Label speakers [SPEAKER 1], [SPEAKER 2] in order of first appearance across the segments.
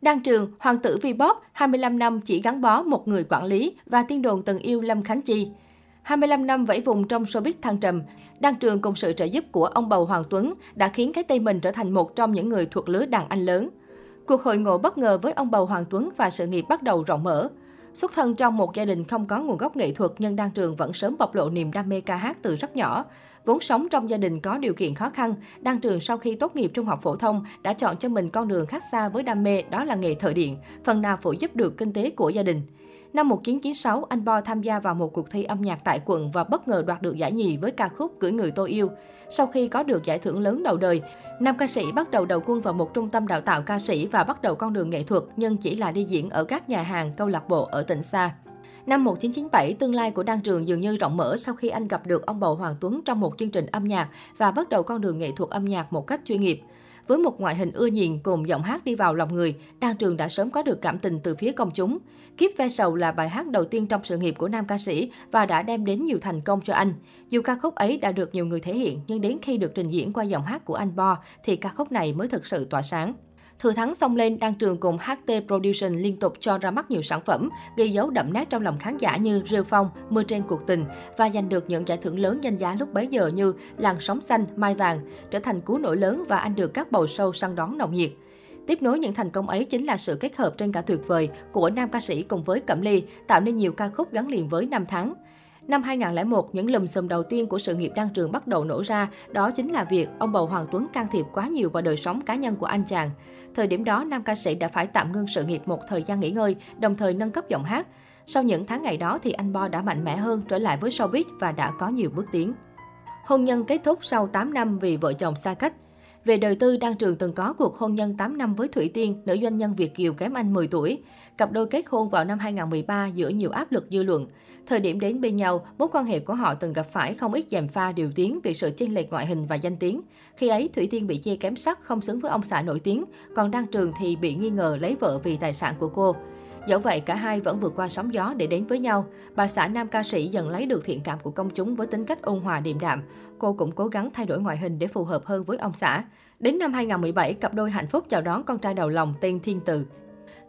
[SPEAKER 1] Đăng Trường, hoàng tử Vbob, 25 năm chỉ gắn bó một người quản lý và tiên đồn từng yêu Lâm Khánh Chi. 25 năm vẫy vùng trong showbiz thăng trầm, Đăng Trường cùng sự trợ giúp của ông bầu Hoàng Tuấn đã khiến cái tên mình trở thành một trong những người thuộc lứa đàn anh lớn. Cuộc hội ngộ bất ngờ với ông bầu Hoàng Tuấn và sự nghiệp bắt đầu rộng mở. Xuất thân trong một gia đình không có nguồn gốc nghệ thuật nhưng đang Trường vẫn sớm bộc lộ niềm đam mê ca hát từ rất nhỏ. Vốn sống trong gia đình có điều kiện khó khăn, đang Trường sau khi tốt nghiệp trung học phổ thông đã chọn cho mình con đường khác xa với đam mê đó là nghề thợ điện, phần nào phụ giúp được kinh tế của gia đình. Năm 1996, anh Bo tham gia vào một cuộc thi âm nhạc tại quận và bất ngờ đoạt được giải nhì với ca khúc Cưỡi người tôi yêu. Sau khi có được giải thưởng lớn đầu đời, nam ca sĩ bắt đầu đầu quân vào một trung tâm đào tạo ca sĩ và bắt đầu con đường nghệ thuật, nhưng chỉ là đi diễn ở các nhà hàng, câu lạc bộ ở tỉnh xa. Năm 1997, tương lai của Đăng Trường dường như rộng mở sau khi anh gặp được ông bầu Hoàng Tuấn trong một chương trình âm nhạc và bắt đầu con đường nghệ thuật âm nhạc một cách chuyên nghiệp. Với một ngoại hình ưa nhìn cùng giọng hát đi vào lòng người, Đan Trường đã sớm có được cảm tình từ phía công chúng. Kiếp ve sầu là bài hát đầu tiên trong sự nghiệp của nam ca sĩ và đã đem đến nhiều thành công cho anh. Dù ca khúc ấy đã được nhiều người thể hiện, nhưng đến khi được trình diễn qua giọng hát của anh Bo, thì ca khúc này mới thực sự tỏa sáng. Thừa thắng xông lên, đang Trường cùng HT Production liên tục cho ra mắt nhiều sản phẩm, ghi dấu đậm nét trong lòng khán giả như Rêu Phong, Mưa trên cuộc tình và giành được những giải thưởng lớn danh giá lúc bấy giờ như Làn sóng xanh, Mai vàng, trở thành cú nổi lớn và anh được các bầu sâu săn đón nồng nhiệt. Tiếp nối những thành công ấy chính là sự kết hợp trên cả tuyệt vời của nam ca sĩ cùng với Cẩm Ly, tạo nên nhiều ca khúc gắn liền với năm tháng. Năm 2001, những lùm xùm đầu tiên của sự nghiệp đăng trường bắt đầu nổ ra, đó chính là việc ông bầu Hoàng Tuấn can thiệp quá nhiều vào đời sống cá nhân của anh chàng. Thời điểm đó, nam ca sĩ đã phải tạm ngưng sự nghiệp một thời gian nghỉ ngơi, đồng thời nâng cấp giọng hát. Sau những tháng ngày đó thì anh Bo đã mạnh mẽ hơn trở lại với showbiz và đã có nhiều bước tiến. Hôn nhân kết thúc sau 8 năm vì vợ chồng xa cách. Về đời tư, Đăng Trường từng có cuộc hôn nhân 8 năm với Thủy Tiên, nữ doanh nhân Việt Kiều kém anh 10 tuổi. Cặp đôi kết hôn vào năm 2013 giữa nhiều áp lực dư luận. Thời điểm đến bên nhau, mối quan hệ của họ từng gặp phải không ít dèm pha điều tiếng vì sự chênh lệch ngoại hình và danh tiếng. Khi ấy, Thủy Tiên bị chê kém sắc không xứng với ông xã nổi tiếng, còn Đăng Trường thì bị nghi ngờ lấy vợ vì tài sản của cô. Dẫu vậy, cả hai vẫn vượt qua sóng gió để đến với nhau. Bà xã nam ca sĩ dần lấy được thiện cảm của công chúng với tính cách ôn hòa điềm đạm. Cô cũng cố gắng thay đổi ngoại hình để phù hợp hơn với ông xã. Đến năm 2017, cặp đôi hạnh phúc chào đón con trai đầu lòng tên Thiên Từ.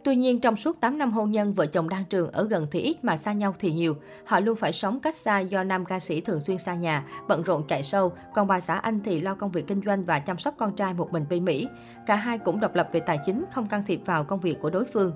[SPEAKER 1] Tuy nhiên, trong suốt 8 năm hôn nhân, vợ chồng đang Trường ở gần thì ít mà xa nhau thì nhiều. Họ luôn phải sống cách xa do nam ca sĩ thường xuyên xa nhà, bận rộn chạy sâu, còn bà xã Anh thì lo công việc kinh doanh và chăm sóc con trai một mình bên Mỹ. Cả hai cũng độc lập về tài chính, không can thiệp vào công việc của đối phương.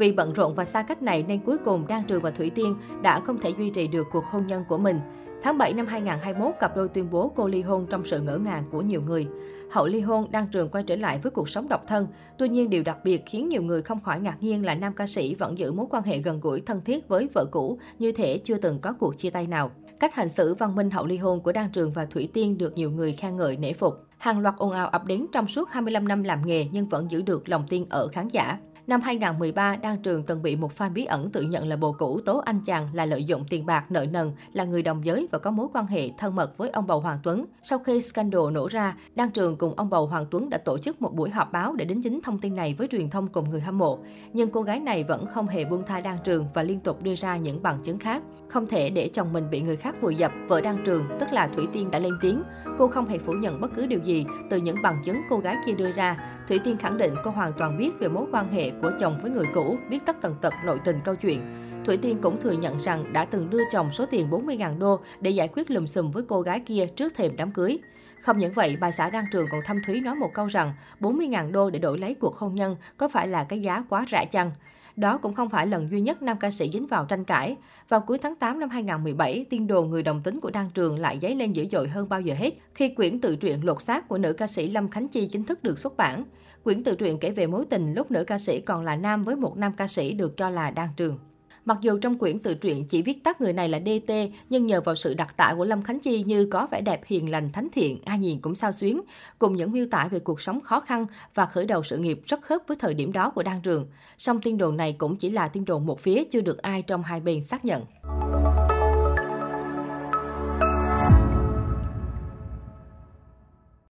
[SPEAKER 1] Vì bận rộn và xa cách này nên cuối cùng Đan Trường và Thủy Tiên đã không thể duy trì được cuộc hôn nhân của mình. Tháng 7 năm 2021, cặp đôi tuyên bố cô ly hôn trong sự ngỡ ngàng của nhiều người. Hậu ly hôn, Đan Trường quay trở lại với cuộc sống độc thân. Tuy nhiên, điều đặc biệt khiến nhiều người không khỏi ngạc nhiên là nam ca sĩ vẫn giữ mối quan hệ gần gũi thân thiết với vợ cũ, như thể chưa từng có cuộc chia tay nào. Cách hành xử văn minh hậu ly hôn của Đan Trường và Thủy Tiên được nhiều người khen ngợi nể phục. Hàng loạt ồn ào ập đến trong suốt 25 năm làm nghề nhưng vẫn giữ được lòng tin ở khán giả. Năm 2013, Đan Trường từng bị một fan bí ẩn tự nhận là bồ cũ tố anh chàng là lợi dụng tiền bạc, nợ nần, là người đồng giới và có mối quan hệ thân mật với ông bầu Hoàng Tuấn. Sau khi scandal nổ ra, Đan Trường cùng ông bầu Hoàng Tuấn đã tổ chức một buổi họp báo để đính chính thông tin này với truyền thông cùng người hâm mộ. Nhưng cô gái này vẫn không hề buông tha Đan Trường và liên tục đưa ra những bằng chứng khác. Không thể để chồng mình bị người khác vùi dập, vợ Đan Trường, tức là Thủy Tiên đã lên tiếng. Cô không hề phủ nhận bất cứ điều gì từ những bằng chứng cô gái kia đưa ra. Thủy Tiên khẳng định cô hoàn toàn biết về mối quan hệ của chồng với người cũ, biết tất tần tật nội tình câu chuyện. Thủy Tiên cũng thừa nhận rằng đã từng đưa chồng số tiền 40.000 đô để giải quyết lùm xùm với cô gái kia trước thềm đám cưới. Không những vậy, bà xã Đăng Trường còn thâm thúy nói một câu rằng 40.000 đô để đổi lấy cuộc hôn nhân có phải là cái giá quá rẻ chăng? Đó cũng không phải lần duy nhất nam ca sĩ dính vào tranh cãi. Vào cuối tháng 8 năm 2017, tiên đồn người đồng tính của Đăng Trường lại dấy lên dữ dội hơn bao giờ hết khi quyển tự truyện lột xác của nữ ca sĩ Lâm Khánh Chi chính thức được xuất bản. Quyển tự truyện kể về mối tình lúc nữ ca sĩ còn là nam với một nam ca sĩ được cho là Đăng Trường. Mặc dù trong quyển tự truyện chỉ viết tắt người này là DT, nhưng nhờ vào sự đặc tả của Lâm Khánh Chi như có vẻ đẹp hiền lành thánh thiện, ai nhìn cũng sao xuyến, cùng những miêu tả về cuộc sống khó khăn và khởi đầu sự nghiệp rất khớp với thời điểm đó của Đan Trường. Song tin đồn này cũng chỉ là tin đồn một phía chưa được ai trong hai bên xác nhận.